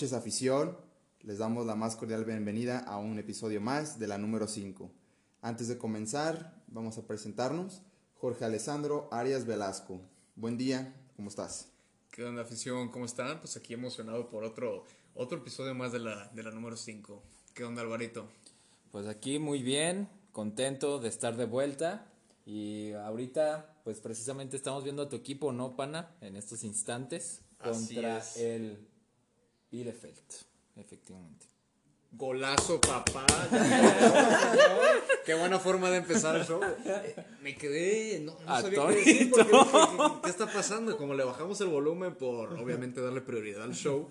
noches, afición. Les damos la más cordial bienvenida a un episodio más de la número 5. Antes de comenzar, vamos a presentarnos. Jorge Alessandro Arias Velasco. Buen día, ¿cómo estás? ¿Qué onda, afición? ¿Cómo están? Pues aquí emocionado por otro, otro episodio más de la, de la número 5. ¿Qué onda, Alvarito? Pues aquí muy bien, contento de estar de vuelta. Y ahorita, pues precisamente estamos viendo a tu equipo, ¿no, Pana? En estos instantes. Así Contra es. el Bielefeld, efectivamente. Golazo, papá. Qué buena forma de empezar el show. Me quedé, no, no sabía qué decir porque dije, ¿qué, qué está pasando? Como le bajamos el volumen por, obviamente, darle prioridad al show.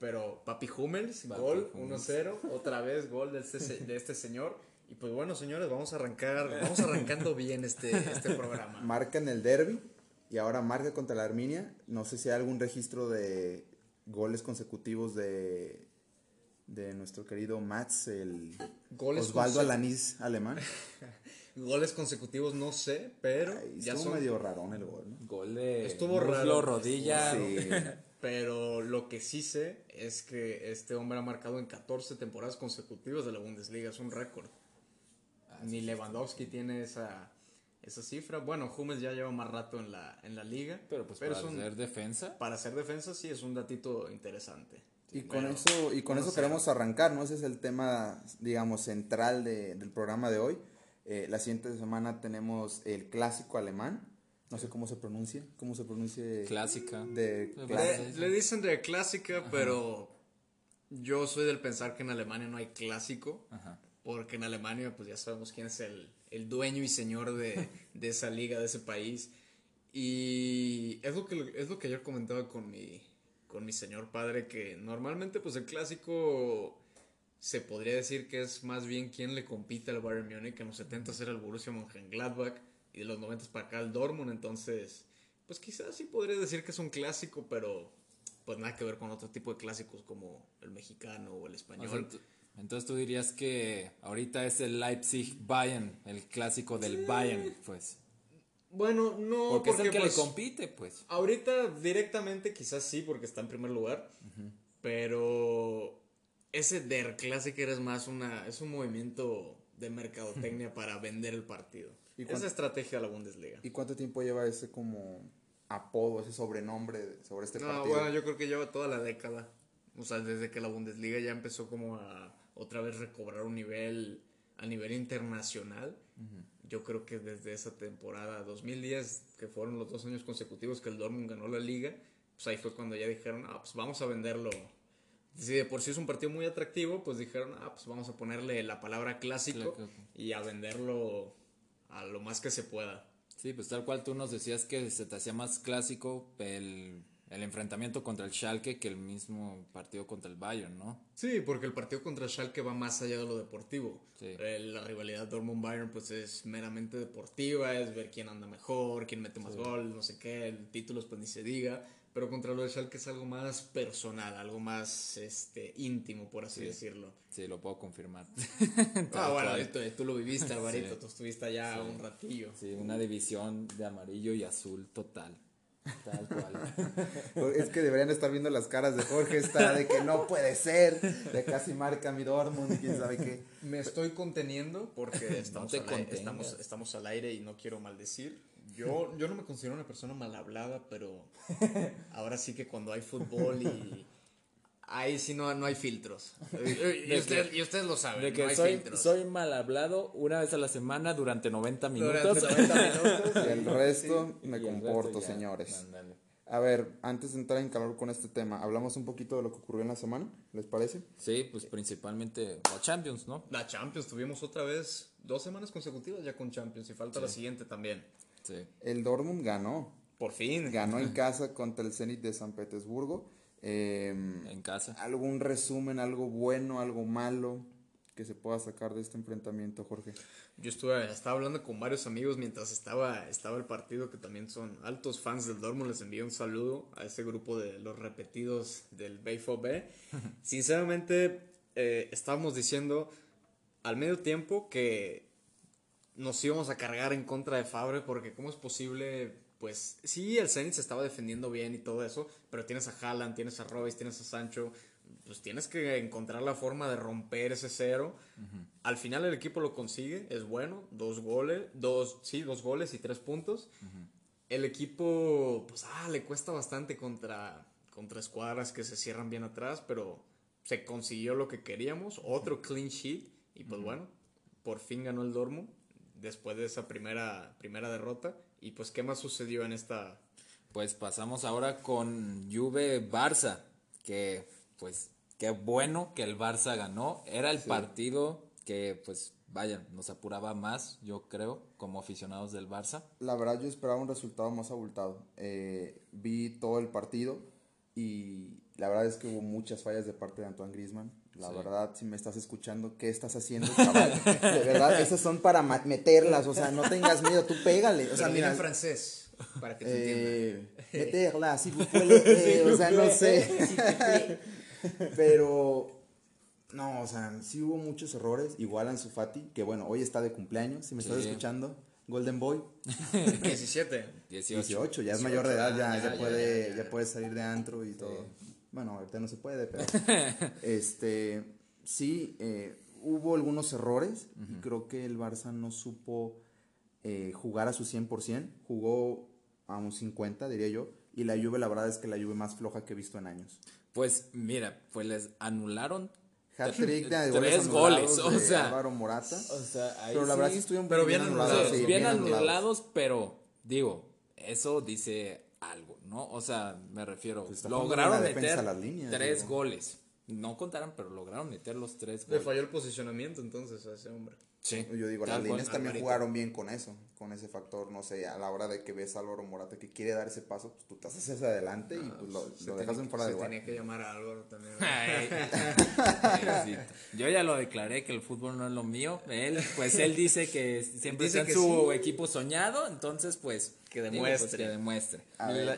Pero Papi Hummels, Papi gol, Hummels. 1-0. Otra vez gol de este, de este señor. Y pues bueno, señores, vamos a arrancar, vamos arrancando bien este, este programa. Marca en el derby y ahora marca contra la Arminia. No sé si hay algún registro de goles consecutivos de, de nuestro querido Mats, el Goles Osvaldo Alanís alemán. Goles consecutivos no sé, pero Ay, ya estuvo son medio rarón el gol. ¿no? Gol de Estuvo muslo, raro. rodilla. Sí. Pero lo que sí sé es que este hombre ha marcado en 14 temporadas consecutivas de la Bundesliga, es un récord. Ni Lewandowski tiene esa, esa cifra. Bueno, Hummels ya lleva más rato en la, en la liga. Pero pues es para un- hacer defensa. para hacer defensa sí es un datito interesante. Y con Pero, eso, y con no eso queremos arrancar, ¿no? Ese es el tema, digamos, central de- del programa de hoy. Eh, la siguiente semana tenemos el clásico alemán. No sé cómo se pronuncia. ¿Cómo se pronuncia? Clásica. De Le- clásico. Le, le dicen de clásica, pero yo soy del pensar que en Alemania no hay clásico. Ajá. Porque en Alemania, pues ya sabemos quién es el, el dueño y señor de, de esa liga, de ese país. Y es lo que, es lo que ayer comentaba con mi, con mi señor padre, que normalmente, pues el clásico se podría decir que es más bien quien le compite al Bayern Múnich. En los 70 era el Borussia Mönchengladbach y de los 90 para acá el Dortmund. Entonces, pues quizás sí podría decir que es un clásico, pero pues nada que ver con otro tipo de clásicos como el mexicano o el español. Entonces tú dirías que ahorita es el Leipzig-Bayern, el clásico del Bayern, pues. Bueno, no, Porque, es el que pues, le compite, pues. Ahorita directamente quizás sí, porque está en primer lugar. Pero ese Der Klassiker es más una. es un movimiento de mercadotecnia para vender el partido. ¿Y Esa cuánto- estrategia de la Bundesliga. ¿Y cuánto tiempo lleva ese como apodo, ese sobrenombre sobre este No, partido? bueno, yo creo que lleva toda la década. O sea, desde que la Bundesliga ya empezó como a otra vez recobrar un nivel a nivel internacional. Yo creo que desde esa temporada 2010, que fueron los dos años consecutivos que el Dortmund ganó la liga, pues ahí fue cuando ya dijeron, ah, pues vamos a venderlo. Si de por sí es un partido muy atractivo, pues dijeron, ah, pues vamos a ponerle la palabra clásico y a venderlo a lo más que se pueda. Sí, pues tal cual tú nos decías que se te hacía más clásico el, el enfrentamiento contra el Schalke que el mismo partido contra el Bayern, ¿no? Sí, porque el partido contra Schalke va más allá de lo deportivo. Sí. Eh, La rivalidad Dortmund-Bayern pues es meramente deportiva, es ver quién anda mejor, quién mete más gol, no sé qué, el títulos pues ni se diga. Pero contra lo de Schalke es algo más personal, algo más este íntimo, por así decirlo. Sí, lo puedo confirmar. Ah, bueno, esto- tú lo viviste, Alvarito, Sí. tú estuviste allá un ratillo. Sí, una división de amarillo y azul total. Tal cual. Es que deberían estar viendo las caras de Jorge, está de que no puede ser, de casi marca mi Dortmund y quién sabe qué. Me estoy conteniendo porque estamos, al, aire, estamos, estamos al aire y no quiero maldecir. Yo, yo no me considero una persona mal hablada, pero ahora sí que cuando hay fútbol y ahí sí no, no hay filtros. Y, De usted- que- y ustedes lo saben, De no que hay soy, filtros. soy mal hablado una vez a la semana durante 90 minutos. Durante 90 minutos. Y el resto me Y comporto, resto ya, señores. ándale. A ver, antes de entrar en calor con este tema, hablamos un poquito de lo que ocurrió en la semana, ¿les parece? Sí, pues principalmente la Champions, ¿no? La Champions, tuvimos otra vez dos semanas consecutivas ya con Champions y falta la siguiente también. Sí. El Dortmund ganó, Por fin. ganó en casa contra el Zenit de San Petersburgo. Em, En casa. ¿Algún resumen, algo bueno, algo malo que se pueda sacar de este enfrentamiento, Jorge? Yo estuve, estaba hablando con varios amigos mientras estaba, estaba el partido, que también son altos fans del Dortmund. Les envío un saludo a ese grupo de los repetidos del B4B. Sinceramente, eh, estábamos diciendo al medio tiempo que nos íbamos a cargar en contra de Fabre porque cómo es posible pues sí, el Zenit se estaba defendiendo bien y todo eso, pero tienes a Haaland, tienes a Royce, tienes a Sancho, pues tienes que encontrar la forma de romper ese cero. Al final el equipo lo consigue, es bueno, dos goles, dos, sí, dos goles y tres puntos. El equipo, pues, ah, le cuesta bastante contra, contra escuadras que se cierran bien atrás, pero se consiguió lo que queríamos, otro clean sheet, y pues bueno, por fin ganó el Dormo después de esa primera, primera derrota. Y pues, ¿qué más sucedió en esta? Pues pasamos ahora con Juve Barça, que pues qué bueno que el Barça ganó. Era el partido que pues vaya, nos apuraba más, yo creo, como aficionados del Barça. La verdad yo esperaba un resultado más abultado. Eh, vi todo el partido y la verdad es que hubo muchas fallas de parte de Antoine Griezmann. La verdad, si me estás escuchando, ¿qué estás haciendo, chaval? De verdad, esas son para meterlas, o sea, no tengas miedo, tú pégale. O sea, mira, en francés, para que te eh, Meterlas, si eh, o sea, no sé. Pero, no, o sea, sí hubo muchos errores, igual Ansu Fati, que bueno, hoy está de cumpleaños, si me estás escuchando. Golden Boy. 17. 18. ya es mayor de edad, ya, ya, puede, ya, puede salir de antro y todo. Bueno, ahorita no se puede, pero este sí, eh, hubo algunos errores. y creo que el Barça no supo eh, jugar a su 100%. Jugó a un 50, diría yo. Y la Juve, la verdad es que la Juve más floja que he visto en años. Pues mira, pues les anularon Hat-trick de tres goles, o sea, Álvaro Morata. O sea, ahí pero la verdad sí estuvieron pero bien anulados. Sí, bien, anulados, pero digo, eso dice algo, ¿no? O sea, me refiero, pues lograron meter tres goles. No contaron, pero lograron meter los tres goles. Le falló el posicionamiento entonces a ese hombre. Sí. Yo digo, las líneas también jugaron bien con eso, con ese factor, no sé, a la hora de que ves a Álvaro Morata que quiere dar ese paso, pues tú te haces hacia adelante y pues lo, lo dejas en fuera de lugar. tenía que llamar a Álvaro también. Yo ya lo declaré que el fútbol no es lo mío. Él, pues él dice que siempre dice es su equipo soñado, entonces pues que pues, demuestre. que demuestre.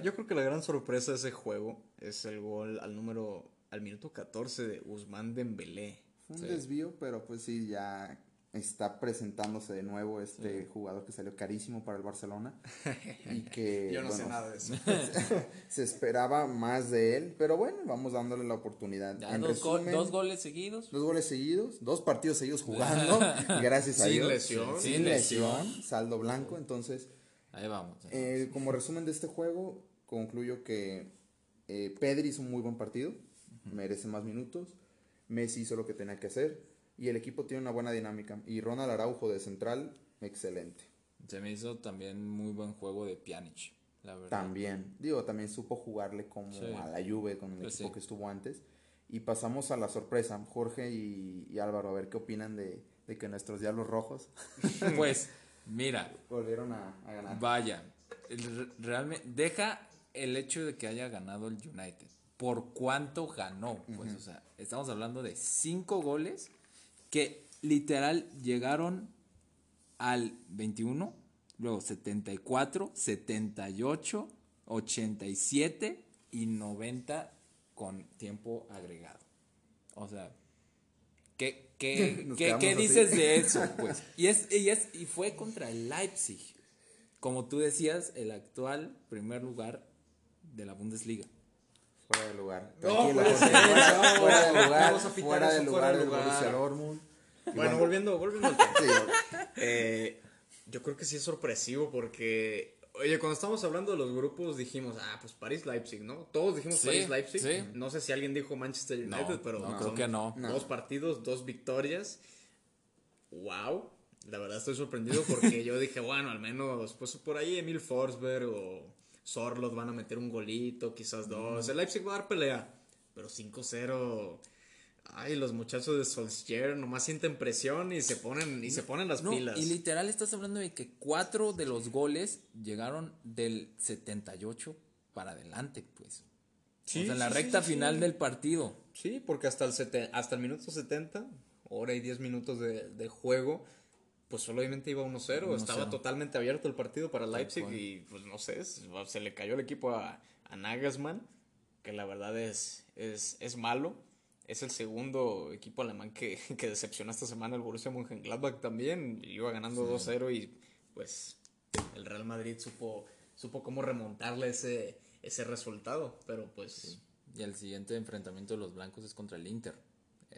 yo creo que la gran sorpresa de ese juego es el gol al número, al minuto 14 de Guzmán Dembélé. Fue un desvío, pero pues sí, ya está presentándose de nuevo este jugador que salió carísimo para el Barcelona y que yo no sé nada de eso. se esperaba más de él pero bueno vamos dándole la oportunidad. Dos, goles seguidos. dos goles seguidos dos partidos seguidos jugando gracias a Dios. lesión. sin lesión saldo blanco entonces ahí vamos eh, como resumen de este juego concluyo que eh, Pedri hizo un muy buen partido merece más minutos Messi hizo lo que tenía que hacer y el equipo tiene una buena dinámica. Y Ronald Araujo de central, excelente. Se me hizo también muy buen juego de Pjanic, la verdad. También, digo, también supo jugarle como a la Juve con el pues equipo que estuvo antes. Y pasamos a la sorpresa, Jorge y, Álvaro, a ver qué opinan de, que nuestros Diablos Rojos. pues, mira. Volvieron a, ganar. Vaya, realmente, deja el hecho de que haya ganado el United. ¿Por cuánto ganó? Pues, o sea, estamos hablando de cinco goles que literal llegaron al 21, luego 74, 78, 87 y 90 con tiempo agregado. O sea, ¿qué, qué, qué, dices de eso? Pues? Y, es, y, es, y fue contra el Leipzig. Como tú decías, el actual primer lugar de la Bundesliga. Fuera de lugar. Tranquilo, fuera, de lugar. Fuera de lugar del Borussia Dortmund. Bueno, volviendo, volviendo al tema. Eh, yo creo que sí es sorpresivo porque, oye, cuando estamos hablando de los grupos dijimos, ah, pues París-Leipzig, ¿no? Todos dijimos París-Leipzig. No sé si alguien dijo Manchester United, pero no, creo que no. Dos partidos, dos victorias. Wow. La verdad estoy sorprendido porque yo dije, bueno, al menos, pues por ahí Emil Forsberg o Sorlot van a meter un golito, quizás dos. El Leipzig va a dar pelea, pero 5-0 Ay, los muchachos de Solskjaer nomás sienten presión y se ponen, y se ponen las pilas. Y literal estás hablando de que cuatro de los goles llegaron del 78 para adelante, pues. Sí, o sea, en la recta final del partido. Sí, porque hasta el, hasta el minuto 70, hora y 10 minutos de, juego, pues solamente iba 1-0. Estaba totalmente abierto el partido para Leipzig y pues no sé, se le cayó el equipo a, a Nagelsmann, que la verdad es, es, es malo es el segundo equipo alemán que, que decepciona esta semana el Borussia Mönchengladbach también. Iba ganando 2-0 y pues el Real Madrid supo supo cómo remontarle ese, ese resultado, pero pues... Y el siguiente enfrentamiento de los blancos es contra el Inter.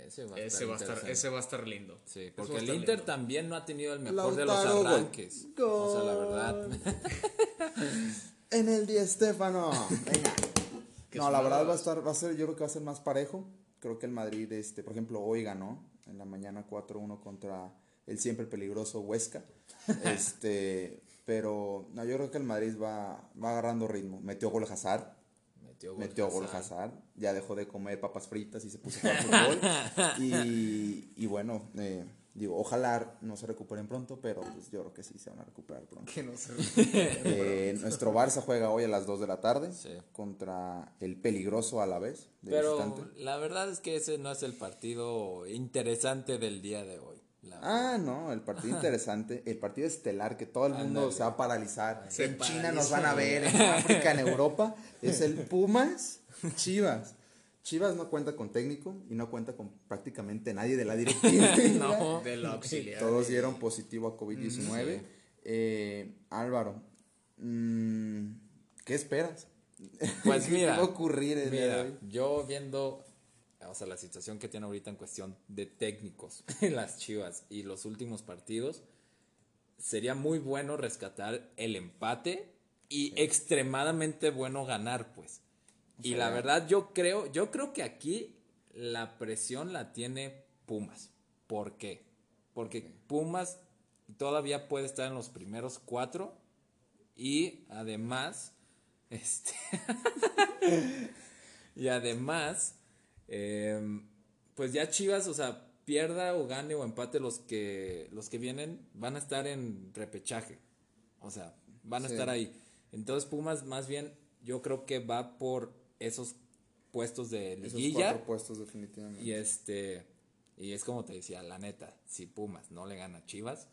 Ese va a, ese, estar va a estar, interesante. ese va a estar lindo. Sí, porque el Inter lindo. también no ha tenido el mejor de los gol. arranques. O sea, la verdad. En el Di Estefano. Venga. No, la verdad de va a estar, va a ser, yo creo que va a ser más parejo. Creo que el Madrid, este, por ejemplo, hoy ganó en la mañana 4-1 contra el siempre peligroso Huesca. este, pero no, yo creo que el Madrid va, va agarrando ritmo. Metió gol Hazard, Metió gol. metió gol Hazard. Hazard, ya dejó de comer papas fritas y se puso a jugar fútbol. Y, y bueno, eh, digo, ojalá no se recuperen pronto, pero pues yo creo que sí se van a recuperar pronto. Que no se Eh, nuestro Barça juega hoy a las 2 de la tarde Sí. contra el peligroso a la vez de Pero visitante. la verdad es que ese no es el partido interesante del día de hoy. La. Ah, no, el partido interesante, el partido estelar que todo el mundo se va a paralizar. Se en China nos van a ver, en África, en Europa, es el Pumas Chivas. Chivas no cuenta con técnico y no cuenta con prácticamente nadie de la directiva. No. del auxiliar. Todos dieron positivo a COVID-19. Sí. Eh, Álvaro, mm, ¿qué esperas? Pues ¿Qué mira, va a ocurrir el día de hoy? yo viendo, o sea, la situación que tiene ahorita en cuestión de técnicos en las Chivas y los últimos partidos, sería muy bueno rescatar el empate y extremadamente bueno ganar, pues. Y la verdad yo creo, yo creo que aquí la presión la tiene Pumas. ¿Por qué? Porque Pumas todavía puede estar en los primeros cuatro y además, este, y además, em, pues ya Chivas, o sea, pierda o gane o empate los que los que vienen van a estar en repechaje. O sea, van a Sí. estar ahí. Entonces Pumas más bien yo creo que va por esos puestos de Esos liguilla cuatro puestos definitivamente. y este y es como te decía, la neta, si Pumas no le gana a Chivas,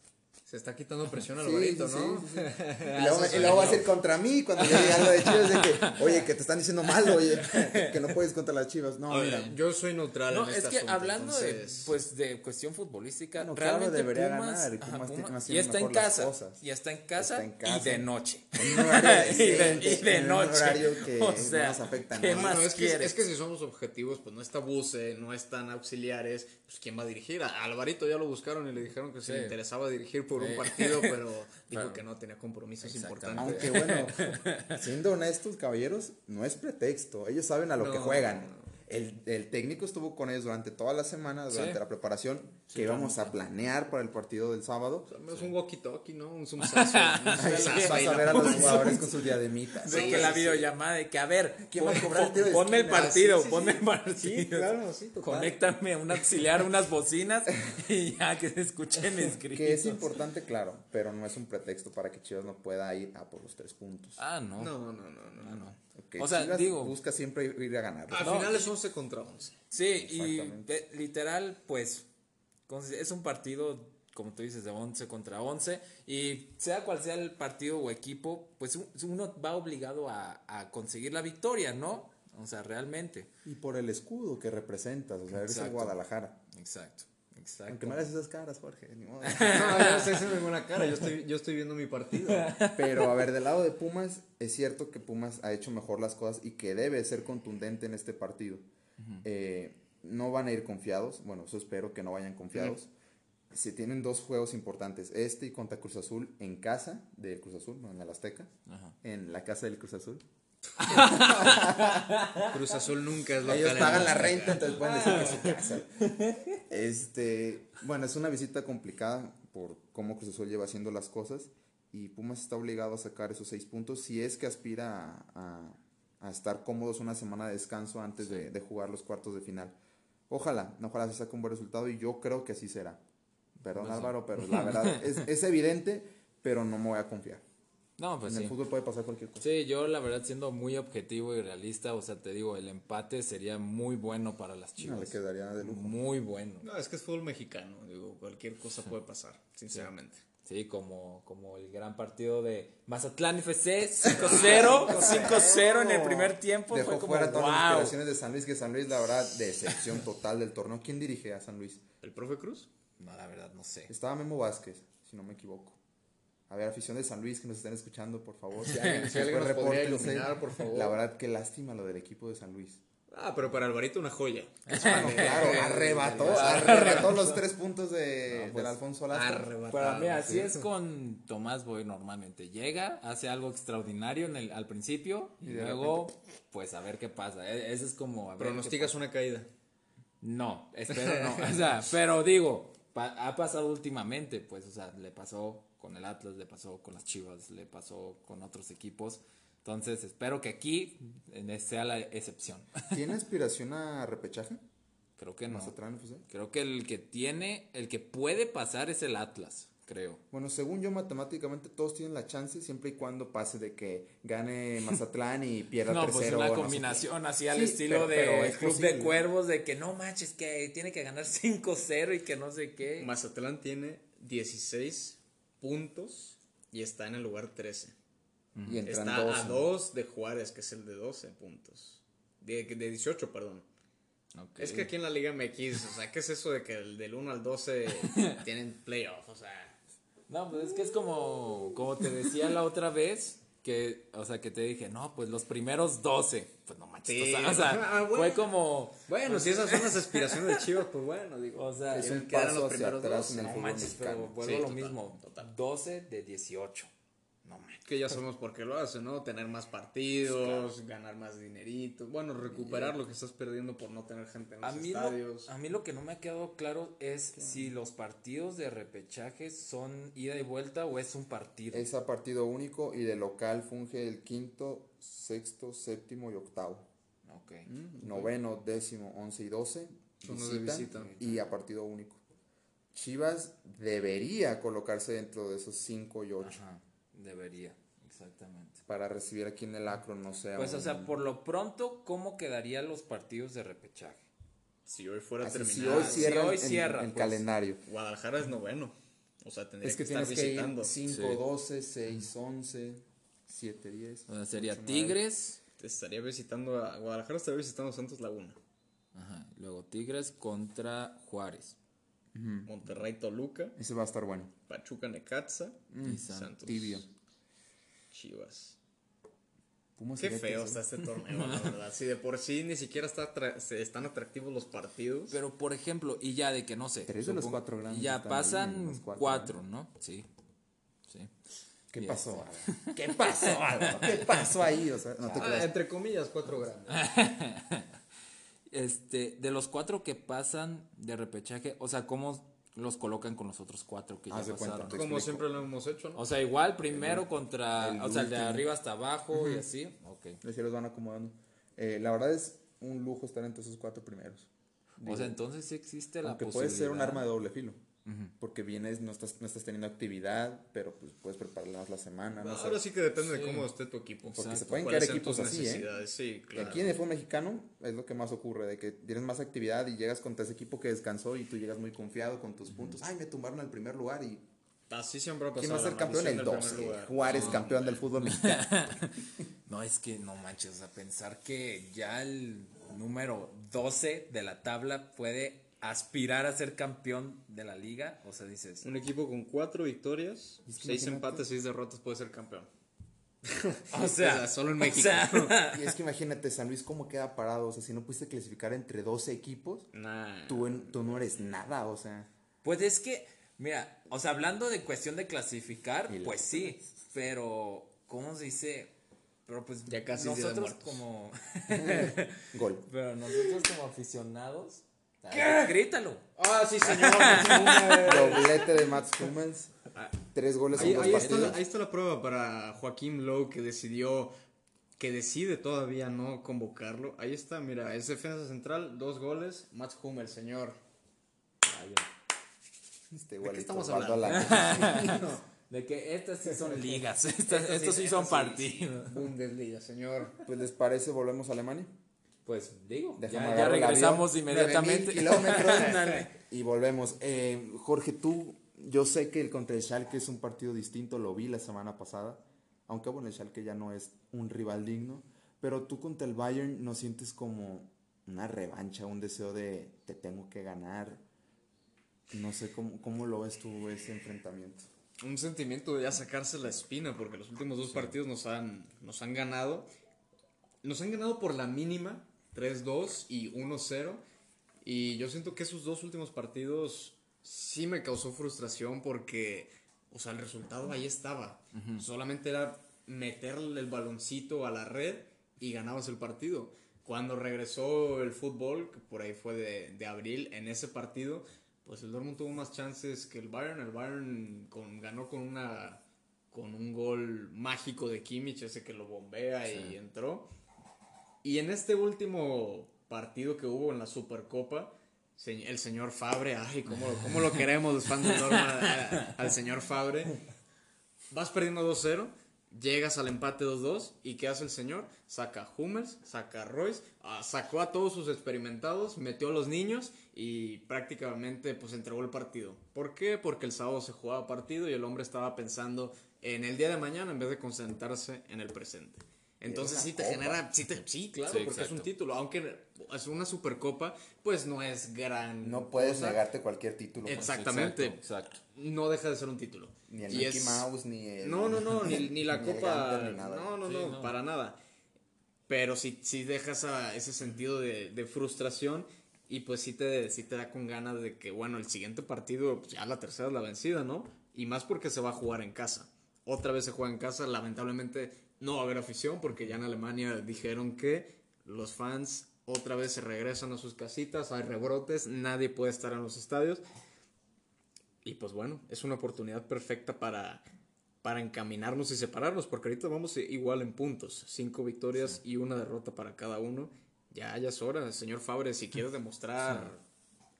Se está quitando presión al Sí, Alvarito, sí, ¿no? sí, sí, sí. Y luego, y luego va a ser contra mí cuando yo diga algo de Chivas de que, oye, que te están diciendo mal, oye, que no puedes contra las Chivas. No, Oye, mira. yo soy neutral No, en es este que asunto, hablando entonces- de pues de cuestión futbolística, Bueno, claro, realmente debería Pumas, ganar, y ajá, Pumas tiene- Pumas- haciendo y está en casa, y está en casa, Está en casa. y de noche. Y de, decente, y de en un noche. horario que o no sea, nos afecta a ¿qué nadie. más No, es, que, quieres? es que si somos objetivos, pues no está Buse, no están auxiliares, pues ¿quién va a dirigir? A Alvarito ya lo buscaron y le dijeron que se Sí. le interesaba dirigir por Un partido, pero dijo Claro. que no tenía compromisos importantes. Aunque bueno, siendo honestos, caballeros, no es pretexto. Ellos saben a lo que No, juegan. El, el técnico estuvo con ellos durante toda la semana, durante Sí. la preparación, que íbamos a planear para el partido del sábado. Es un walkie-talkie, ¿no? Un zoomazo vas a ver a los jugadores con sus diademitas. de Sí, que la videollamada de que a ver, ¿Quién va a cobrar el tiro de ponme el partido, Sí, sí, ponme sí. el partido. Sí, claro, sí, total. Conéctame un auxiliar, unas bocinas y ya que se escuchen escritos. Que es importante, claro, pero no es un pretexto para que Chivas no pueda ir a por los tres puntos. Ah, no. No, no, no, no. Ah, no. O sea, Chivas digo- busca siempre ir a ganar. Al No, final es 11 contra 11. Sí, y de- literal, pues, es un partido, como tú dices, de 11 contra 11, y sea cual sea el partido o equipo, pues un- uno va obligado a, a conseguir la victoria, ¿no? O sea, realmente. Y por el escudo que representas, o sea, eres el. Guadalajara. Exacto, exacto. Aunque no hagas esas caras, Jorge, ni modo. No, yo no estoy haciendo ninguna cara, yo estoy, yo estoy viendo mi partido. Pero a ver, del lado de Pumas, es cierto que Pumas ha hecho mejor las cosas y que debe ser contundente en este partido. Eh, no van a ir confiados, bueno, eso espero que no vayan confiados. Se tienen dos juegos importantes, este y contra Cruz Azul en casa del Cruz Azul, no en el Azteca, Ajá. en la casa del Cruz Azul. Cruz Azul nunca es local. Ellos pagan la renta, entonces pueden decir que es su casa. Este, bueno, es una visita complicada por cómo Cruz Azul lleva haciendo las cosas y Pumas está obligado a sacar esos seis puntos si es que aspira a, a- a estar cómodos una semana de descanso antes de, de jugar los cuartos de final. Ojalá, ojalá se saque un buen resultado y yo creo que así será. Perdón Pues. Álvaro, pero la verdad es, es evidente, pero no me voy a confiar. No, pues en sí. el fútbol puede pasar cualquier cosa. Sí, yo la verdad siendo muy objetivo y realista, o sea, te digo, el empate sería muy bueno para las No, chivas. le quedaría de lujo. Muy bueno. No, es que es fútbol mexicano, digo, cualquier cosa puede pasar, sinceramente. Sí, como, como el gran partido de Mazatlán FC 5-0, 5-0 en el primer tiempo. Dejó fue como, fuera todas las wow. inspiraciones de San Luis, que San Luis, la verdad, decepción total del torneo. ¿Quién dirige a San Luis? ¿El profe Cruz? No, la verdad, no sé. Estaba Memo Vázquez, si no me equivoco. A ver, afición de San Luis que nos estén escuchando, por favor. Si alguien, si alguien nos podría iluminar, por favor. La verdad, qué lástima lo del equipo de San Luis. Ah, pero para Alvarito una joya. Claro, arrebató, arrebató los tres puntos de, del Alfonso Lastra. Arrebatado. Pero mira, así es con Tomás Boy normalmente. Llega, hace algo extraordinario en el, al principio y, luego, pues a ver qué pasa. E- Ese es como. A ver Pronosticas una caída. No, espero no. O sea, pero digo, pa- ha pasado últimamente, pues, o sea, le pasó con el Atlas, le pasó con las Chivas, le pasó con otros equipos. Entonces, espero que aquí sea la excepción. ¿Tiene aspiración a repechaje? Creo que no. Creo que el que tiene, el que puede pasar es el Atlas, creo. Bueno, según yo, matemáticamente todos tienen la chance siempre y cuando pase de que gane Mazatlán y pierda No, pues tercero. una o no sé combinación así al Sí, estilo pero- pero de es Club posible. de Cuervos, de que no manches, que tiene que ganar 5-0 y que no sé qué. Mazatlán tiene 16 puntos y está en el lugar 13. qué. Y Está dos. a 2 de Juárez, que es el de 12 puntos. De, de 18, perdón. Ok. Es que aquí en la Liga MX, o sea, ¿qué es eso de que el del 1 al 12 tienen playoff? O sea, No, pues es que es como, como te decía la otra vez, que, o sea, que te dije, no, pues los primeros 12. Pues no manches, Sí. o sea, o sea, Ah, bueno. fue como, bueno, si esas son las aspiraciones de Chivas, pues bueno, digo. o sea, Es un paso los hacia primeros atrás 12. en el no fútbol manches, pero mexicano. vuelvo Sí, a lo total, mismo, total. 12 de 18. Que ya sabemos por qué lo hacen, ¿no? Tener más partidos, ganar más dinerito. Bueno, recuperar lo que estás perdiendo por no tener gente en A los mí, lo, estadios. a mí lo que no me ha quedado claro es si los partidos de repechaje son ida y vuelta o es un partido. Es a partido único y de local funge el quinto, sexto, séptimo y octavo. Ok. Noveno, décimo, once y doce. Son los de visita. Y a partido único. Chivas debería colocarse dentro de esos cinco y ocho Ajá, debería, exactamente. para recibir aquí en el Acro, no sé. a Pues, o sea, por lo pronto, ¿cómo quedarían los partidos de repechaje? Si hoy fuera Así, si terminar, hoy cierra hoy el, cierra, el pues. calendario. Guadalajara es noveno. O sea, tendría Es que, que estar tienes que ir visitando. 5, Sí. 12, 6, 11, 7, 10. O sea, sería. Tigres, Te estaría visitando a Guadalajara, estaría visitando a Santos Laguna. ajá, luego Tigres contra Juárez. Monterrey Toluca, Ese va a estar bueno. Pachuca Necaxa, y San- Santos. Tibio. Chivas. Pumas Qué feo está este torneo, la verdad. Si de por sí ni siquiera está atra- se- están atractivos los partidos. Pero, por ejemplo, y ya de que no sé. Tres de los cuatro grandes Ya ahí, pasan cuatro, cuatro, ¿no? Sí. Sí. ¿Qué Y pasó? Álvaro? ¿Qué pasó? ¿Qué pasó ahí? O sea, no te Ah, entre comillas, cuatro grandes. Este, de los cuatro que pasan de repechaje, o sea, ¿cómo los colocan con los otros cuatro que ya Haz cuenta, pasaron? te Como explico. siempre lo hemos hecho, ¿no? O sea, igual primero contra, el o sea, el de arriba hasta abajo y así. Ok. Así los van acomodando. Eh, la verdad es un lujo estar entre esos cuatro primeros. O sea, entonces sí existe la Aunque puede posibilidad. ser un arma de doble filo. Porque vienes, no estás, no estás teniendo actividad, pero pues puedes prepararla más la semana. No sé. Ahora sí que depende Sí. de cómo esté tu equipo. Porque Exacto. se pueden ¿Cuáles crear equipos así, ¿eh? Sí, claro. Aquí en el fútbol mexicano es lo que más ocurre, de que tienes más actividad y llegas contra ese equipo que descansó y tú llegas muy confiado con tus puntos. Ay, me tumbaron al primer lugar y Así siempre ha pasado. ¿quién va a ser campeón? El maldición del primer 12. lugar. Juárez campeón del fútbol mexicano. No, es que no manches, o sea, pensar que ya el número 12 de la tabla puede aspirar a ser campeón de la liga, o sea, dices, Un equipo con cuatro victorias, Es que seis imagínate. empates, seis derrotas puede ser campeón. o sea, O sea, solo en o México. sea, y es que imagínate, San Luis cómo queda parado. O sea, si no pudiste clasificar entre 12 equipos, Nah. tú, en- tú no eres nada, o sea. Pues es que, mira, o sea, hablando de cuestión de clasificar, pues sí, pero, ¿cómo se dice? Pero pues Ya casi nosotros como, Gol. pero nosotros como aficionados, ¿qué? grítalo. Ah, sí, señor. Doblete de Mats Hummels. Tres goles en ahí, dos ahí está partidos. la, ahí está la prueba para Joaquín Lowe que decidió, que decide todavía no convocarlo. Ahí está, mira, es defensa central, dos goles, Mats Hummel, señor. Este qué igualito, estamos Osvaldo hablando? Alaniz. De que estas sí son ligas, estas- Estos estos sí sí, son estos sí. partidos. Bundesliga, señor. Pues les parece, volvemos a Alemania. Pues digo, Déjame ya, ya regresamos avión. inmediatamente. 9000 kilómetros. y volvemos. Eh, Jorge, tú, yo sé que el contra el Schalke es un partido distinto, lo vi la semana pasada. Aunque bueno, el Schalke ya no es un rival digno. Pero tú contra el Bayern no sientes como una revancha, un deseo de te tengo que ganar. No sé cómo, cómo lo ves tú ese enfrentamiento. un sentimiento de ya sacarse la espina, porque los últimos dos partidos nos han, nos han ganado. Nos han ganado por la mínima, 3-2 y 1-0. Y yo siento que esos dos últimos partidos sí me causó frustración porque, o sea, el resultado ahí estaba. Solamente era meterle el baloncito a la red y ganabas el partido. Cuando regresó el fútbol, que por ahí fue de, de abril, en ese partido, pues el Dortmund tuvo más chances que el Bayern. El Bayern con, ganó con una con un gol mágico de Kimmich, ese que lo bombea y entró. Y en este último partido que hubo en la Supercopa, el señor Fabre, ay, cómo, lo queremos los al señor Fabre. Vas perdiendo 2-0 Llegas al empate 2-2 y ¿qué hace el señor? Saca Hummels, saca Royce, sacó a todos sus experimentados, metió a los niños y prácticamente pues entregó el partido. ¿Por qué? Porque el sábado se jugaba partido y el hombre estaba pensando en el día de mañana en vez de concentrarse en el presente. Entonces sí te genera, sí, sí claro, porque es un título, aunque es una supercopa, pues no es gran. No puedes negarte cualquier título. Pues. Exactamente. Exacto, No deja de ser un título. Ni el Mickey Mouse, ni el. No, no, no, ni, la copa. No, no, no, para nada. Pero sí, sí dejas ese sentido de, de, frustración y pues sí te, sí te da con ganas de que, bueno, el siguiente partido, pues ya la tercera es la vencida, ¿no? Y más porque se va a jugar en casa. Otra vez se juega en casa, lamentablemente no va a haber afición porque ya en Alemania dijeron que los fans otra vez se regresan a sus casitas, hay rebrotes, nadie puede estar en los estadios. Y pues bueno, es una oportunidad perfecta para, para encaminarnos y separarnos, porque ahorita vamos igual en puntos, cinco victorias y una derrota para cada uno. Ya, ya es hora, señor Fabre, si quieres demostrar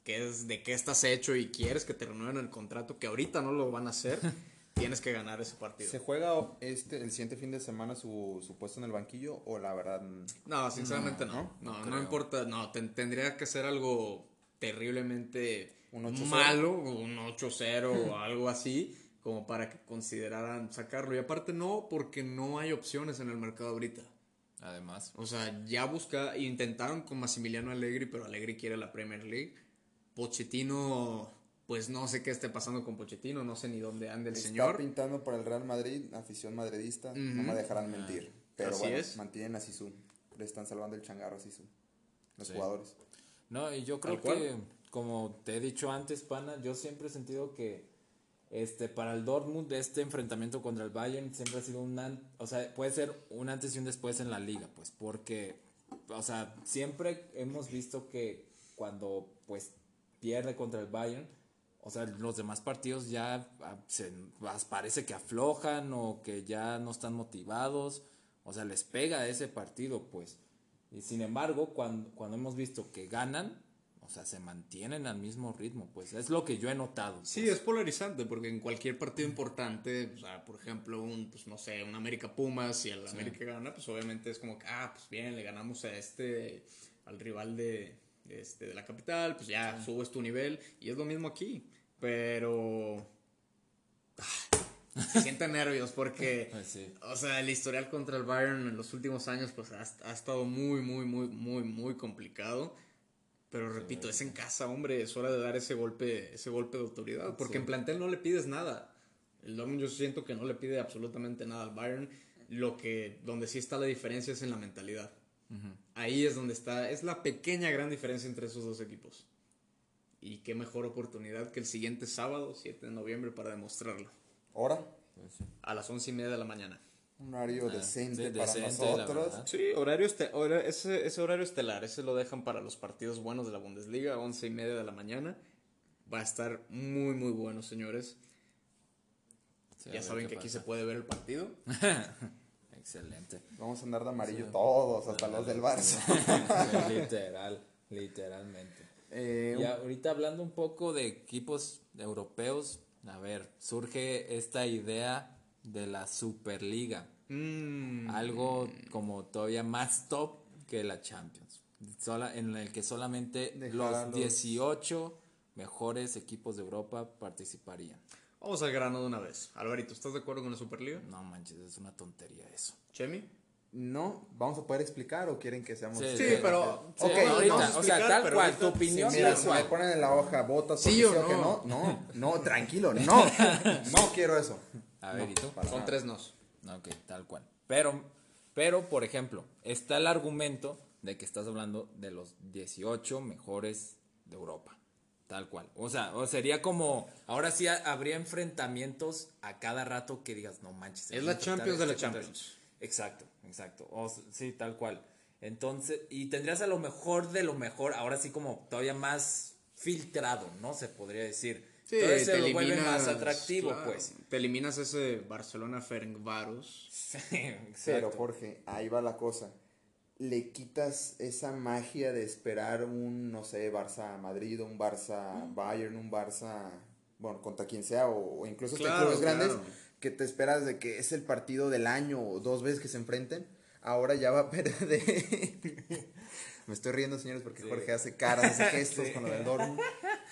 qué es, de qué estás hecho y quieres que te renueven el contrato, que ahorita no lo van a hacer. tienes que ganar ese partido. ¿Se juega este el siguiente fin de semana su, su puesto en el banquillo o la verdad? No, sinceramente no. No, no, importa. No, tendría que ser algo terriblemente malo, un 8-0 o algo así, como para que consideraran sacarlo. Y aparte no, porque no hay opciones en el mercado ahorita. Además. O sea, ya busca, intentaron con Massimiliano Allegri, pero Allegri quiere la Premier League. Pochettino pues no sé qué esté pasando con Pochettino, no sé ni dónde anda el señor. Está pintando por el Real Madrid, afición madridista, no me dejarán mentir. Pero bueno, mantienen a Sisu, le están salvando el changarro a Sisu, los jugadores. No, y yo creo que, como te he dicho antes, pana, yo siempre he sentido que este para el Dortmund este enfrentamiento contra el Bayern siempre ha sido un, o sea, puede ser un antes y un después en la liga, pues, porque, o sea, siempre hemos visto que cuando, pues, pierde contra el Bayern, o sea, los demás partidos ya ah, se, parece que aflojan o que ya no están motivados. O sea, les pega ese partido, pues. Y sin embargo, cuando, cuando hemos visto que ganan, o sea, se mantienen al mismo ritmo, pues es lo que yo he notado. Sí, pues. es polarizante, porque en cualquier partido importante, o sea, por ejemplo, un, pues no sé, un América Pumas, y el América gana, pues obviamente es como que, ah, pues bien, le ganamos a este, al rival de, este, de la capital, pues ya subes tu nivel, y es lo mismo aquí. Pero. Ah, se sienten nervios porque. O sea, el historial contra el Bayern en los últimos años, pues ha, estado muy, muy, muy, muy, muy complicado. Pero repito, es en casa, hombre, es hora de dar ese golpe, ese golpe de autoridad. Porque en plantel no le pides nada. El Dortmund yo siento que no le pide absolutamente nada al Bayern. Lo que, donde sí está la diferencia es en la mentalidad. Ahí es donde está, es la pequeña gran diferencia entre esos dos equipos. Y qué mejor oportunidad que el siguiente sábado, 7 de noviembre, para demostrarlo. ¿Hora? A las once y media de la mañana. Un horario ah, decente, para nosotros. Sí, horario este, ese, ese, horario estelar, ese lo dejan para los partidos buenos de la Bundesliga, once y media de la mañana. Va a estar muy, muy bueno, señores. ya saben que aquí se puede ver el partido. Excelente. Vamos a andar de amarillo todos, hasta los del Barça. Literal, literalmente. Eh, y ahorita hablando un poco de equipos europeos, a ver, surge esta idea de la Superliga. Mm. Algo como todavía más top que la Champions. en el que solamente los 18 mejores equipos de Europa participarían. Vamos al grano de una vez. Alvarito, ¿estás de acuerdo con la Superliga? No manches, es una tontería eso. ¿Chemi? No, vamos a poder explicar o quieren que seamos. Sí, pero. sí, Ok, vamos a ahorita, o sea, tal cual, ahorita- tu opinión sí, Mira, me ponen en la hoja, votas Sí o que no. no. No, no, tranquilo, no. No quiero eso. A ver, ¿y tú? Para Son nada. tres nos. Ok, tal cual. Pero, pero, por ejemplo, está el argumento de que estás hablando de los 18 mejores de Europa. Tal cual. O sea, o sería como, ahora sí ha- habría enfrentamientos a cada rato que digas, no manches. Es la Champions de la este Champions. Este". Exacto, exacto. O sí, tal cual. Entonces, y tendrías a lo mejor de lo mejor, ahora sí como todavía más filtrado, ¿no? Se podría decir. Sí, Entonces se te lo vuelve más atractivo, claro, pues. Te eliminas ese Barcelona Ferencváros. Sí, Pero. Jorge, ahí va la cosa. Le quitas esa magia de esperar un, no sé, Barça Madrid, un Barça Bayern, un Barça, bueno, contra quien sea, o, o incluso Claro, clubes grandes, claro. Que te esperas de que es el partido del año o dos veces que se enfrenten. Ahora ya va a perder. Me estoy riendo, señores, porque Sí. Jorge hace caras, hace gestos Sí. con lo del Dortmund.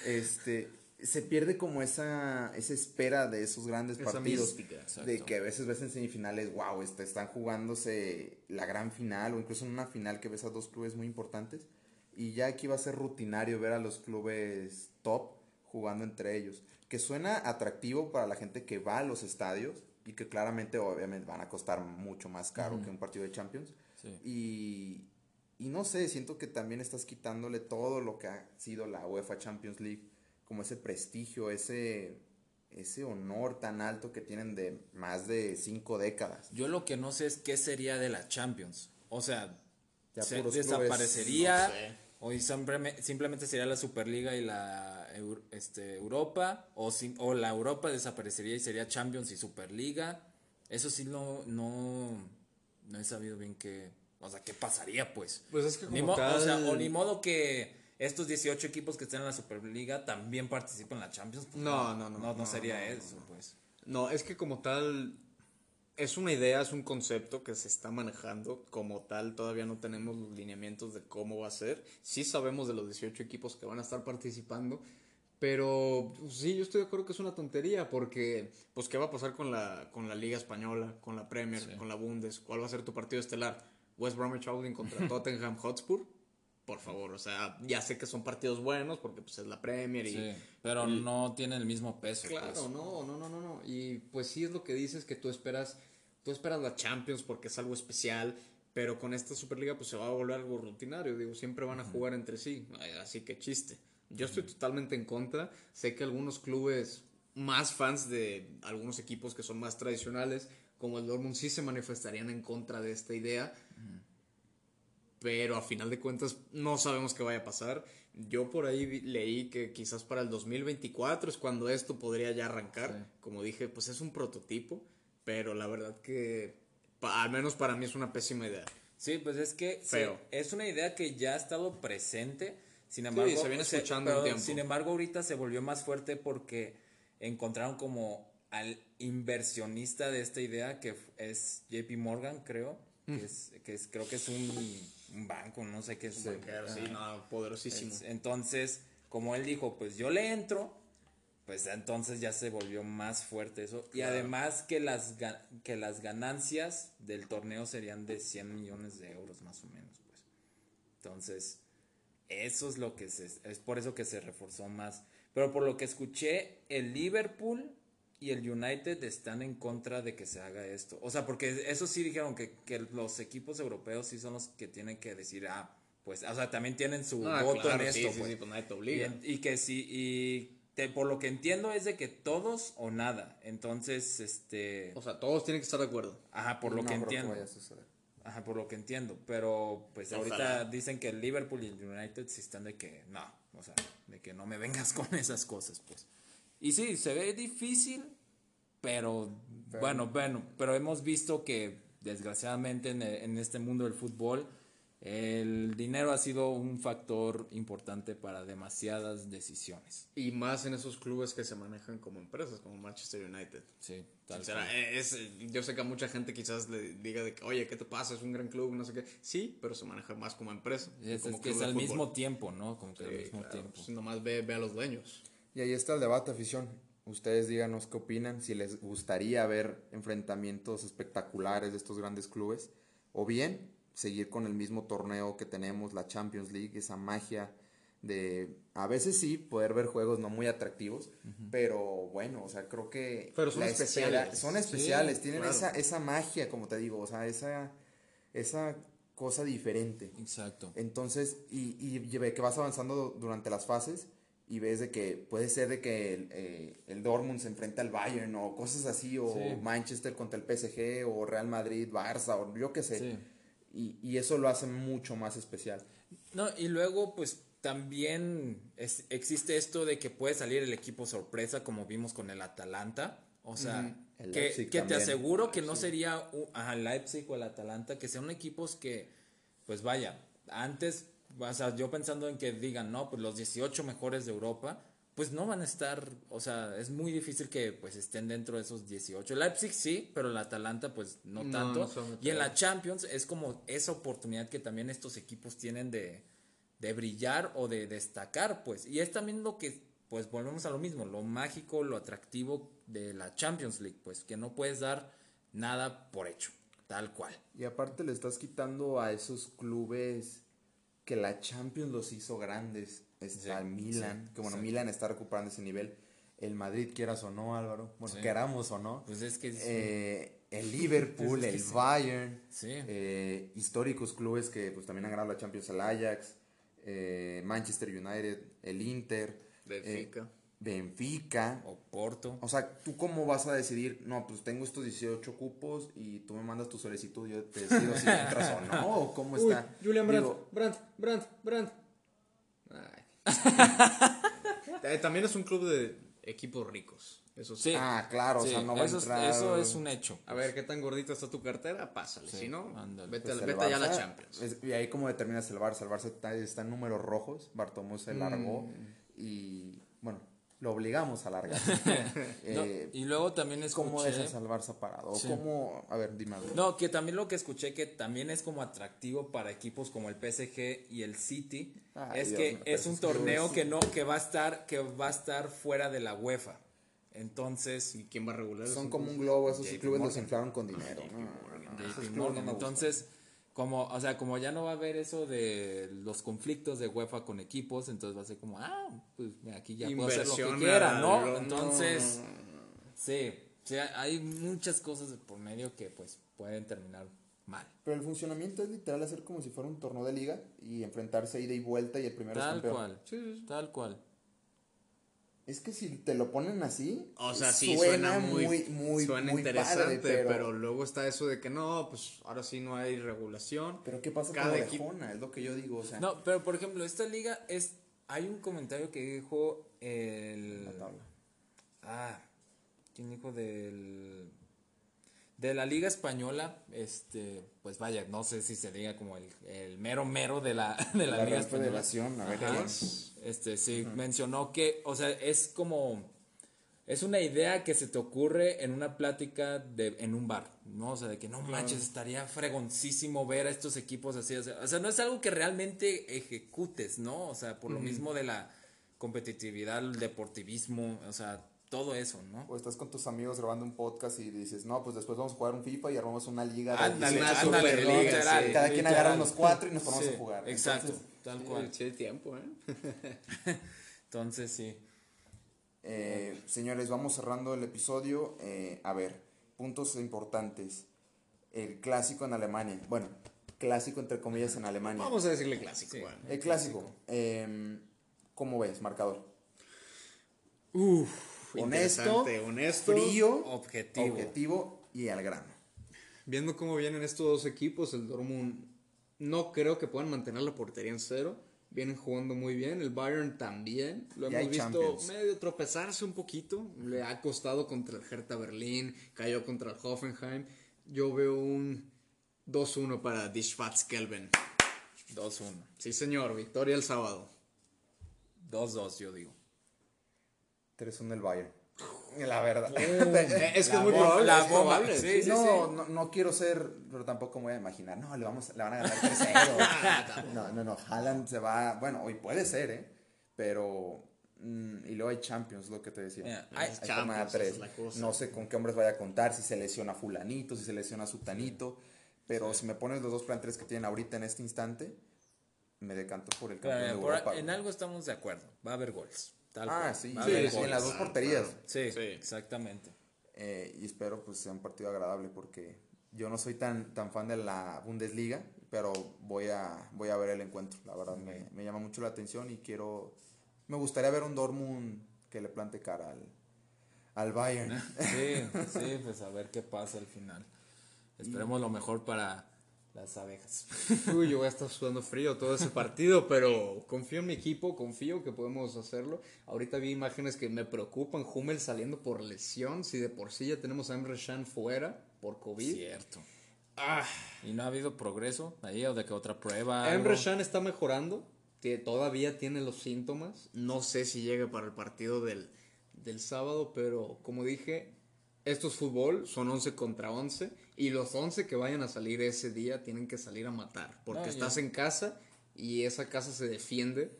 Este, se pierde como esa, esa espera de esos grandes Esa partidos. mística. De que a veces ves en semifinales, wow, este, están jugándose la gran final o incluso en una final que ves a dos clubes muy importantes. Y ya aquí va a ser rutinario ver a los clubes top jugando entre ellos. Que suena atractivo para la gente que va a los estadios y que claramente obviamente van a costar mucho más caro que un partido de Champions. Sí. Y, y no sé, siento que también estás quitándole todo lo que ha sido la UEFA Champions League, como ese prestigio, ese, ese honor tan alto que tienen de más de cinco décadas. Yo lo que no sé es qué sería de la Champions. O sea, Ya se clubes, desaparecería. no sé. O simplemente sería la Superliga y la este, Europa. O, sim- o la Europa desaparecería y sería Champions y Superliga. Eso sí no, no, no he sabido bien qué. O sea, qué pasaría, pues. Pues es que Ni o, sea, tal- o ni modo que estos 18 equipos que están en la Superliga también participen en la Champions. pues, No, no, no, No, no no, sería no, eso, pues. No, es que como tal es una idea, es un concepto que se está manejando. Como tal, todavía no tenemos los lineamientos de cómo va a ser. Sí sabemos de los 18 equipos que van a estar participando. Pero pues, sí, yo estoy de acuerdo que es una tontería porque, pues, ¿qué va a pasar con la, con la Liga Española, con la Premier, con la Bundes? ¿Cuál va a ser tu partido estelar? West Bromwich Albion contra Tottenham Hotspur. Por favor, o sea, ya sé que son partidos buenos porque pues es la Premier y Sí, pero no tiene el mismo peso. Claro, pues. no, no, no, no, no. Y pues sí es lo que dices que tú esperas, tú esperas la Champions porque es algo especial, pero con esta Superliga pues se va a volver algo rutinario, digo, siempre van a jugar entre sí, así que chiste. Yo estoy totalmente en contra, sé que algunos clubes más fans de algunos equipos que son más tradicionales, como el Dortmund sí se manifestarían en contra de esta idea, pero a final de cuentas no sabemos qué vaya a pasar. Yo por ahí leí que quizás para el 2024 es cuando esto podría ya arrancar. Sí. Como dije, pues es un prototipo, pero la verdad que al menos para mí es una pésima idea. Sí, pues es que se- Feo. es una idea que ya ha estado presente. Sin embargo, se viene escuchando pero tiempo. Sin embargo, ahorita se volvió más fuerte porque encontraron como al inversionista de esta idea que es JP Morgan, creo. Mm. Que, es, que es- creo que es un, un banco, no sé qué es. un sí, no, poderosísimo. Es- entonces, como él dijo, pues yo le entro, pues entonces ya se volvió más fuerte eso. Y además que las, que las ganancias del torneo serían de 100 millones de euros más o menos, pues. Entonces, eso es lo que se, es por eso que se reforzó más. Pero por lo que escuché, el Liverpool y el United están en contra de que se haga esto. O sea, porque eso sí dijeron que, que los equipos europeos sí son los que tienen que decir, ah, pues, o sea, también tienen su Ah, voto claro, en esto, sí, pues. sí, pues nadie te Y, obliga. en- y que sí, y te- por lo que entiendo es de que todos o nada. Entonces, este, O sea, todos tienen que estar de acuerdo. ajá, por lo que entiendo. vaya a suceder. Ajá, por lo que entiendo. Pero pues ahorita Ojalá. dicen que el Liverpool y el United sí están de que no, o sea, de que no me vengas con esas cosas, pues. Y sí, se ve difícil, pero, bueno, bueno, pero hemos visto que desgraciadamente en, e- en este mundo del fútbol el dinero ha sido un factor importante para demasiadas decisiones. Y más en esos clubes que se manejan como empresas, como Manchester United. Sí, tal O sea, cual. es, yo sé que a mucha gente quizás le diga de que, oye, ¿qué te pasa? Es un gran club, no sé qué. Sí, pero se maneja más como empresa. Es, como es que es al fútbol. mismo tiempo, ¿no? Como que al Sí, mismo claro, tiempo. pues nomás ve, ve a los dueños. Y ahí está el debate, afición. Ustedes díganos qué opinan, si les gustaría ver enfrentamientos espectaculares de estos grandes clubes o bien seguir con el mismo torneo que tenemos, la Champions League, esa magia de a veces sí poder ver juegos no muy atractivos, pero bueno, o sea, creo que Pero son especiales. son especiales, Sí, tienen claro. esa esa magia, como te digo, o sea, esa esa cosa diferente. Exacto. Entonces, y, y ve que vas avanzando durante las fases y ves de que puede ser de que el, eh, el Dortmund se enfrenta al Bayern o cosas así, o Sí. Manchester contra el PSG, o Real Madrid, Barça, o yo qué sé. Sí. Y, y eso lo hace mucho más especial. No, y luego, pues también es- existe esto de que puede salir el equipo sorpresa, como vimos con el Atalanta. O sea, El que, que te aseguro que no sería un, ajá, el Leipzig o el Atalanta, que sean equipos que, pues vaya, antes, o sea, yo pensando en que digan, no, pues los 18 mejores de Europa, pues no van a estar, o sea, es muy difícil que pues estén dentro de esos 18. El Leipzig sí, pero el Atalanta pues no No, tanto. no y en la Champions es como esa oportunidad que también estos equipos tienen de, de brillar o de destacar, pues. Y es también lo que, pues volvemos a lo mismo, lo mágico, lo atractivo de la Champions League, pues, que no puedes dar nada por hecho, tal cual. Y aparte le estás quitando a esos clubes que la Champions los hizo grandes. Está el Milan, que bueno, sí. Milan está recuperando ese nivel. El Madrid, quieras o no, Álvaro. Bueno, Sí. queramos o no. Pues es que... Eh, el Liverpool, Es que el sí. Bayern, Sí. eh, históricos clubes que pues también han ganado la Champions, el Ajax, eh, Manchester United, el Inter, Benfica. Benfica. o Porto. O sea, ¿tú cómo vas a decidir? No, pues tengo estos 18 cupos y tú me mandas tu solicitud, yo te decido si entras o no, o cómo Uy, está. Julian Brandt, Digo, Brandt, Brandt, Brandt. Ay. Eh, También es un club de equipos ricos. Eso sí. Ah, claro, o sea, no va eso, a es- entrar. eso es un hecho. A ver, ¿qué tan gordita está tu cartera? Pásale. Sí, si no, vete, Pues vete ya a la Champions. es- y ahí como determinas el Barça. El Barça está, está en números rojos. Bartomeu se largó y bueno, lo obligamos a largar. No, Eh, y luego también escuché... ¿Cómo dejas al Barça parado? ¿O Sí. ¿Cómo? A ver, dime algo. No, que también lo que escuché que también es como atractivo para equipos como el PSG y el City Ay, es Dios que es un torneo que no que va a estar que va a estar fuera de la UEFA. Entonces, ¿Y quién va a regular eso? Son como un globo, esos clubes los inflaron con dinero. No, no, esos no Morgan. entonces como, o sea, como ya no va a haber eso de los conflictos de UEFA con equipos, entonces va a ser como, ah, pues aquí ya puedo hacer lo que Inversión quiera, ¿no? lo- Entonces, sí, sí, hay muchas cosas de por medio que pues pueden terminar mal. Pero el funcionamiento es literal hacer como si fuera un torneo de liga y enfrentarse ida y vuelta y el primero es Tal campeón. cual, Sí, sí, sí. tal cual. Es que si te lo ponen así, O sea, sí, suena, muy, muy, suena muy interesante, padre, pero... luego está eso de que no, pues ahora sí no hay regulación. Pero ¿qué pasa Cada con lo de equipo- Jona? Es lo que yo digo, o sea, No, pero por ejemplo, esta liga es. Hay un comentario que dijo el. la tabla. Ah, ¿quién dijo del. De la Liga Española, este, pues vaya, no sé si se diga como el, el mero mero de la, de la, La Liga Española. Este, sí, mencionó que, o sea, es como, es una idea que se te ocurre en una plática de, en un bar, ¿no? O sea, de que no manches, estaría fregoncísimo ver a estos equipos así, o sea, o sea, no es algo que realmente ejecutes, ¿no? O sea, por lo mismo de la competitividad, el deportivismo, o sea, todo eso, ¿no? O estás con tus amigos grabando un podcast y dices, no, pues después vamos a jugar un FIFA y armamos una liga. de Ándale, 18 ándale, superligas, liga, literal, sí. Cada quien literal. agarra unos cuatro y nos ponemos Sí, a jugar. Exacto, Entonces, tal cual. Sí, tiempo, ¿eh? Entonces, sí. eh, señores, vamos cerrando el episodio. Eh, a ver, puntos importantes. El clásico en Alemania. Bueno, clásico entre comillas en Alemania. Vamos a decirle clásico. Sí. bueno. El clásico. eh, ¿Cómo ves, marcador? Uf, Honesto, honesto. Frío, Objetivo. objetivo y al grano. Viendo cómo vienen estos dos equipos, el Dortmund no creo que puedan mantener la portería en cero. Vienen jugando muy bien, el Bayern también. Lo Y hemos visto Champions. medio tropezarse un poquito. Le ha costado contra el Hertha Berlín, cayó contra el Hoffenheim. Yo veo un 2-1 para Die Schwarzgelben. 2-1. Sí, señor, victoria el sábado. 2-2, yo digo. 3-1 el Bayern. La verdad. Eh, es que es muy probable. la es bomba, probable. sí, sí, no, no, no quiero ser, pero tampoco me voy a imaginar. No, le, vamos, le van a ganar 3-0. no, no, no. Haaland se va. Bueno, hoy puede ser, ¿eh? Pero. mm, y luego hay Champions, lo que te decía. Hay Champions, tres. No sé con qué hombres vaya a contar, si se lesiona Fulanito, si se lesiona Sutanito. Pero si me pones los dos planteles que tienen ahorita en este instante, me decanto por el campeón de Europa. en algo estamos de acuerdo. Va a haber goles. Tal Ah, cual. sí, sí, en las dos porterías. Sí, Sí. exactamente. Eh, y espero pues sea un partido agradable porque yo no soy tan, tan fan de la Bundesliga, pero voy a, voy a ver el encuentro. La verdad me, me llama mucho la atención y quiero... Me gustaría ver un Dortmund que le plante cara al, al Bayern. Sí, sí, pues a ver qué pasa al final. Esperemos lo mejor para las abejas. Uy, yo voy a estar sudando frío todo ese partido, pero confío en mi equipo, confío que podemos hacerlo. Ahorita vi imágenes que me preocupan. Hummel saliendo por lesión, si de por sí ya tenemos a Emre Can fuera por COVID. Cierto. Ah, ¿Y no ha habido progreso ahí o de que otra prueba? Emre Can está mejorando, que todavía tiene los síntomas. No sé si llegue para el partido del, del sábado, pero como dije, esto es fútbol, son 11 contra 11, y los 11 que vayan a salir ese día tienen que salir a matar, porque No, estás en casa y esa casa se defiende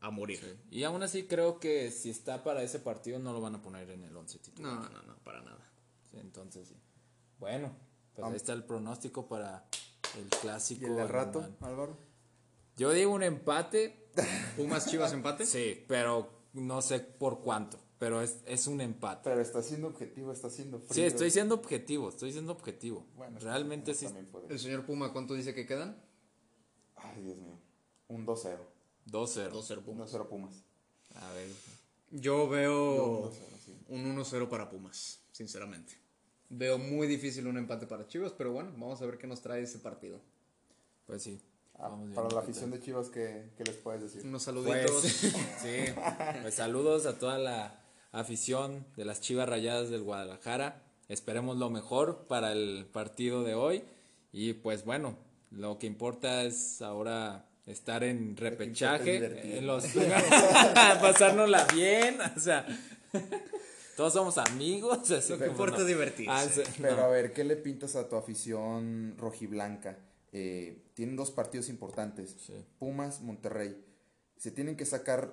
a morir. Y aún así creo que si está para ese partido no lo van a poner en el 11 titular. No, no, no, para nada. Sí, entonces sí. Bueno, pues ahí está el pronóstico para el clásico. ¿Y el del rato. Álvaro? Yo digo un empate, Pumas Chivas empate. sí, pero no sé por cuánto. Pero es, es un empate. Pero está siendo objetivo, está siendo frío. Sí, estoy siendo objetivo, estoy siendo objetivo. Bueno, Realmente sí. El señor Puma, ¿cuánto dice que quedan? Ay, Dios mío. Un 2-0. 2-0. 2-0 Pumas. 2-0 Pumas. A ver. Yo veo un 2-0, sí. un 1-0 para Pumas, sinceramente. Veo muy difícil un empate para Chivas, pero bueno, vamos a ver qué nos trae ese partido. Pues sí. Ah, para la afición de Chivas, ¿qué, qué les puedes decir? Unos Pues, saluditos. sí, pues saludos a toda la afición de las Chivas Rayadas del Guadalajara. Esperemos lo mejor para el partido de hoy. Y pues bueno, lo que importa es ahora estar en repechaje, en los pasárnosla bien, o sea, todos somos amigos, así Lo que importa no. es divertirse. Ah, sí, Pero no. a ver, ¿qué le pintas a tu afición rojiblanca? Eh, tienen dos partidos importantes. Sí. Pumas, Monterrey. Se tienen que sacar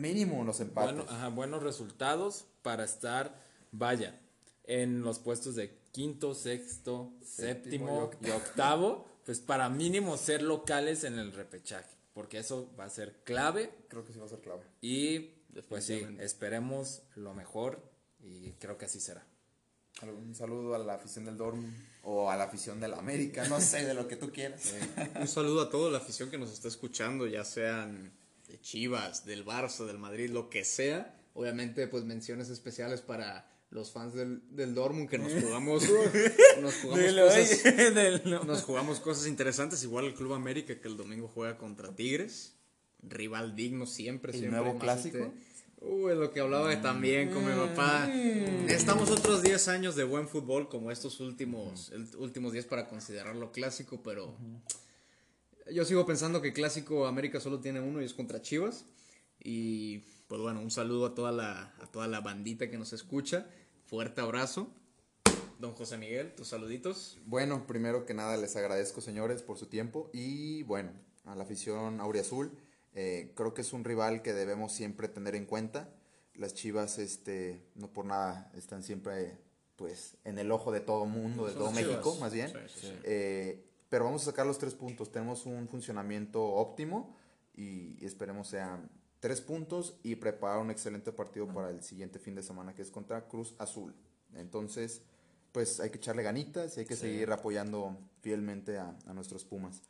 mínimo los empates. Bueno, ajá, buenos resultados para estar, vaya, en los puestos de quinto, sexto, séptimo, Séptimo y y octavo, pues para mínimo ser locales en el repechaje, porque eso va a ser clave Creo que sí va a ser clave. y pues sí, esperemos lo mejor y creo que así será. Un saludo a la afición del Dortmund o a la afición del América, no sé, de lo que tú quieras. Un saludo a toda la afición que nos está escuchando, ya sean de Chivas, del Barça, del Madrid, lo que sea. Obviamente, pues menciones especiales para los fans del, del Dortmund que nos jugamos, nos jugamos cosas, nos jugamos cosas interesantes, igual el Club América que el domingo juega contra Tigres, rival digno siempre, ¿El siempre. nuevo más clásico? este- Uy, lo que hablaba también con mi papá. Estamos otros 10 años de buen fútbol como estos últimos, el- últimos 10 para considerarlo clásico, pero yo sigo pensando que clásico América solo tiene uno y es contra Chivas. Y pues bueno, un saludo a toda la, a toda la bandita que nos escucha. Fuerte abrazo. Don José Miguel, tus saluditos. Bueno, primero que nada les agradezco, señores, por su tiempo. Y bueno, a la afición Auriazul, eh, creo que es un rival que debemos siempre tener en cuenta. Las Chivas, este, no por nada, están siempre pues en el ojo de todo mundo, de Son todo. México, más bien. Sí, sí, sí. Eh, pero vamos a sacar los tres puntos. Tenemos un funcionamiento óptimo y esperemos sean tres puntos y preparar un excelente partido para el siguiente fin de semana que es contra Cruz Azul. Entonces, pues hay que echarle ganitas y hay que seguir apoyando fielmente a, a nuestros Pumas.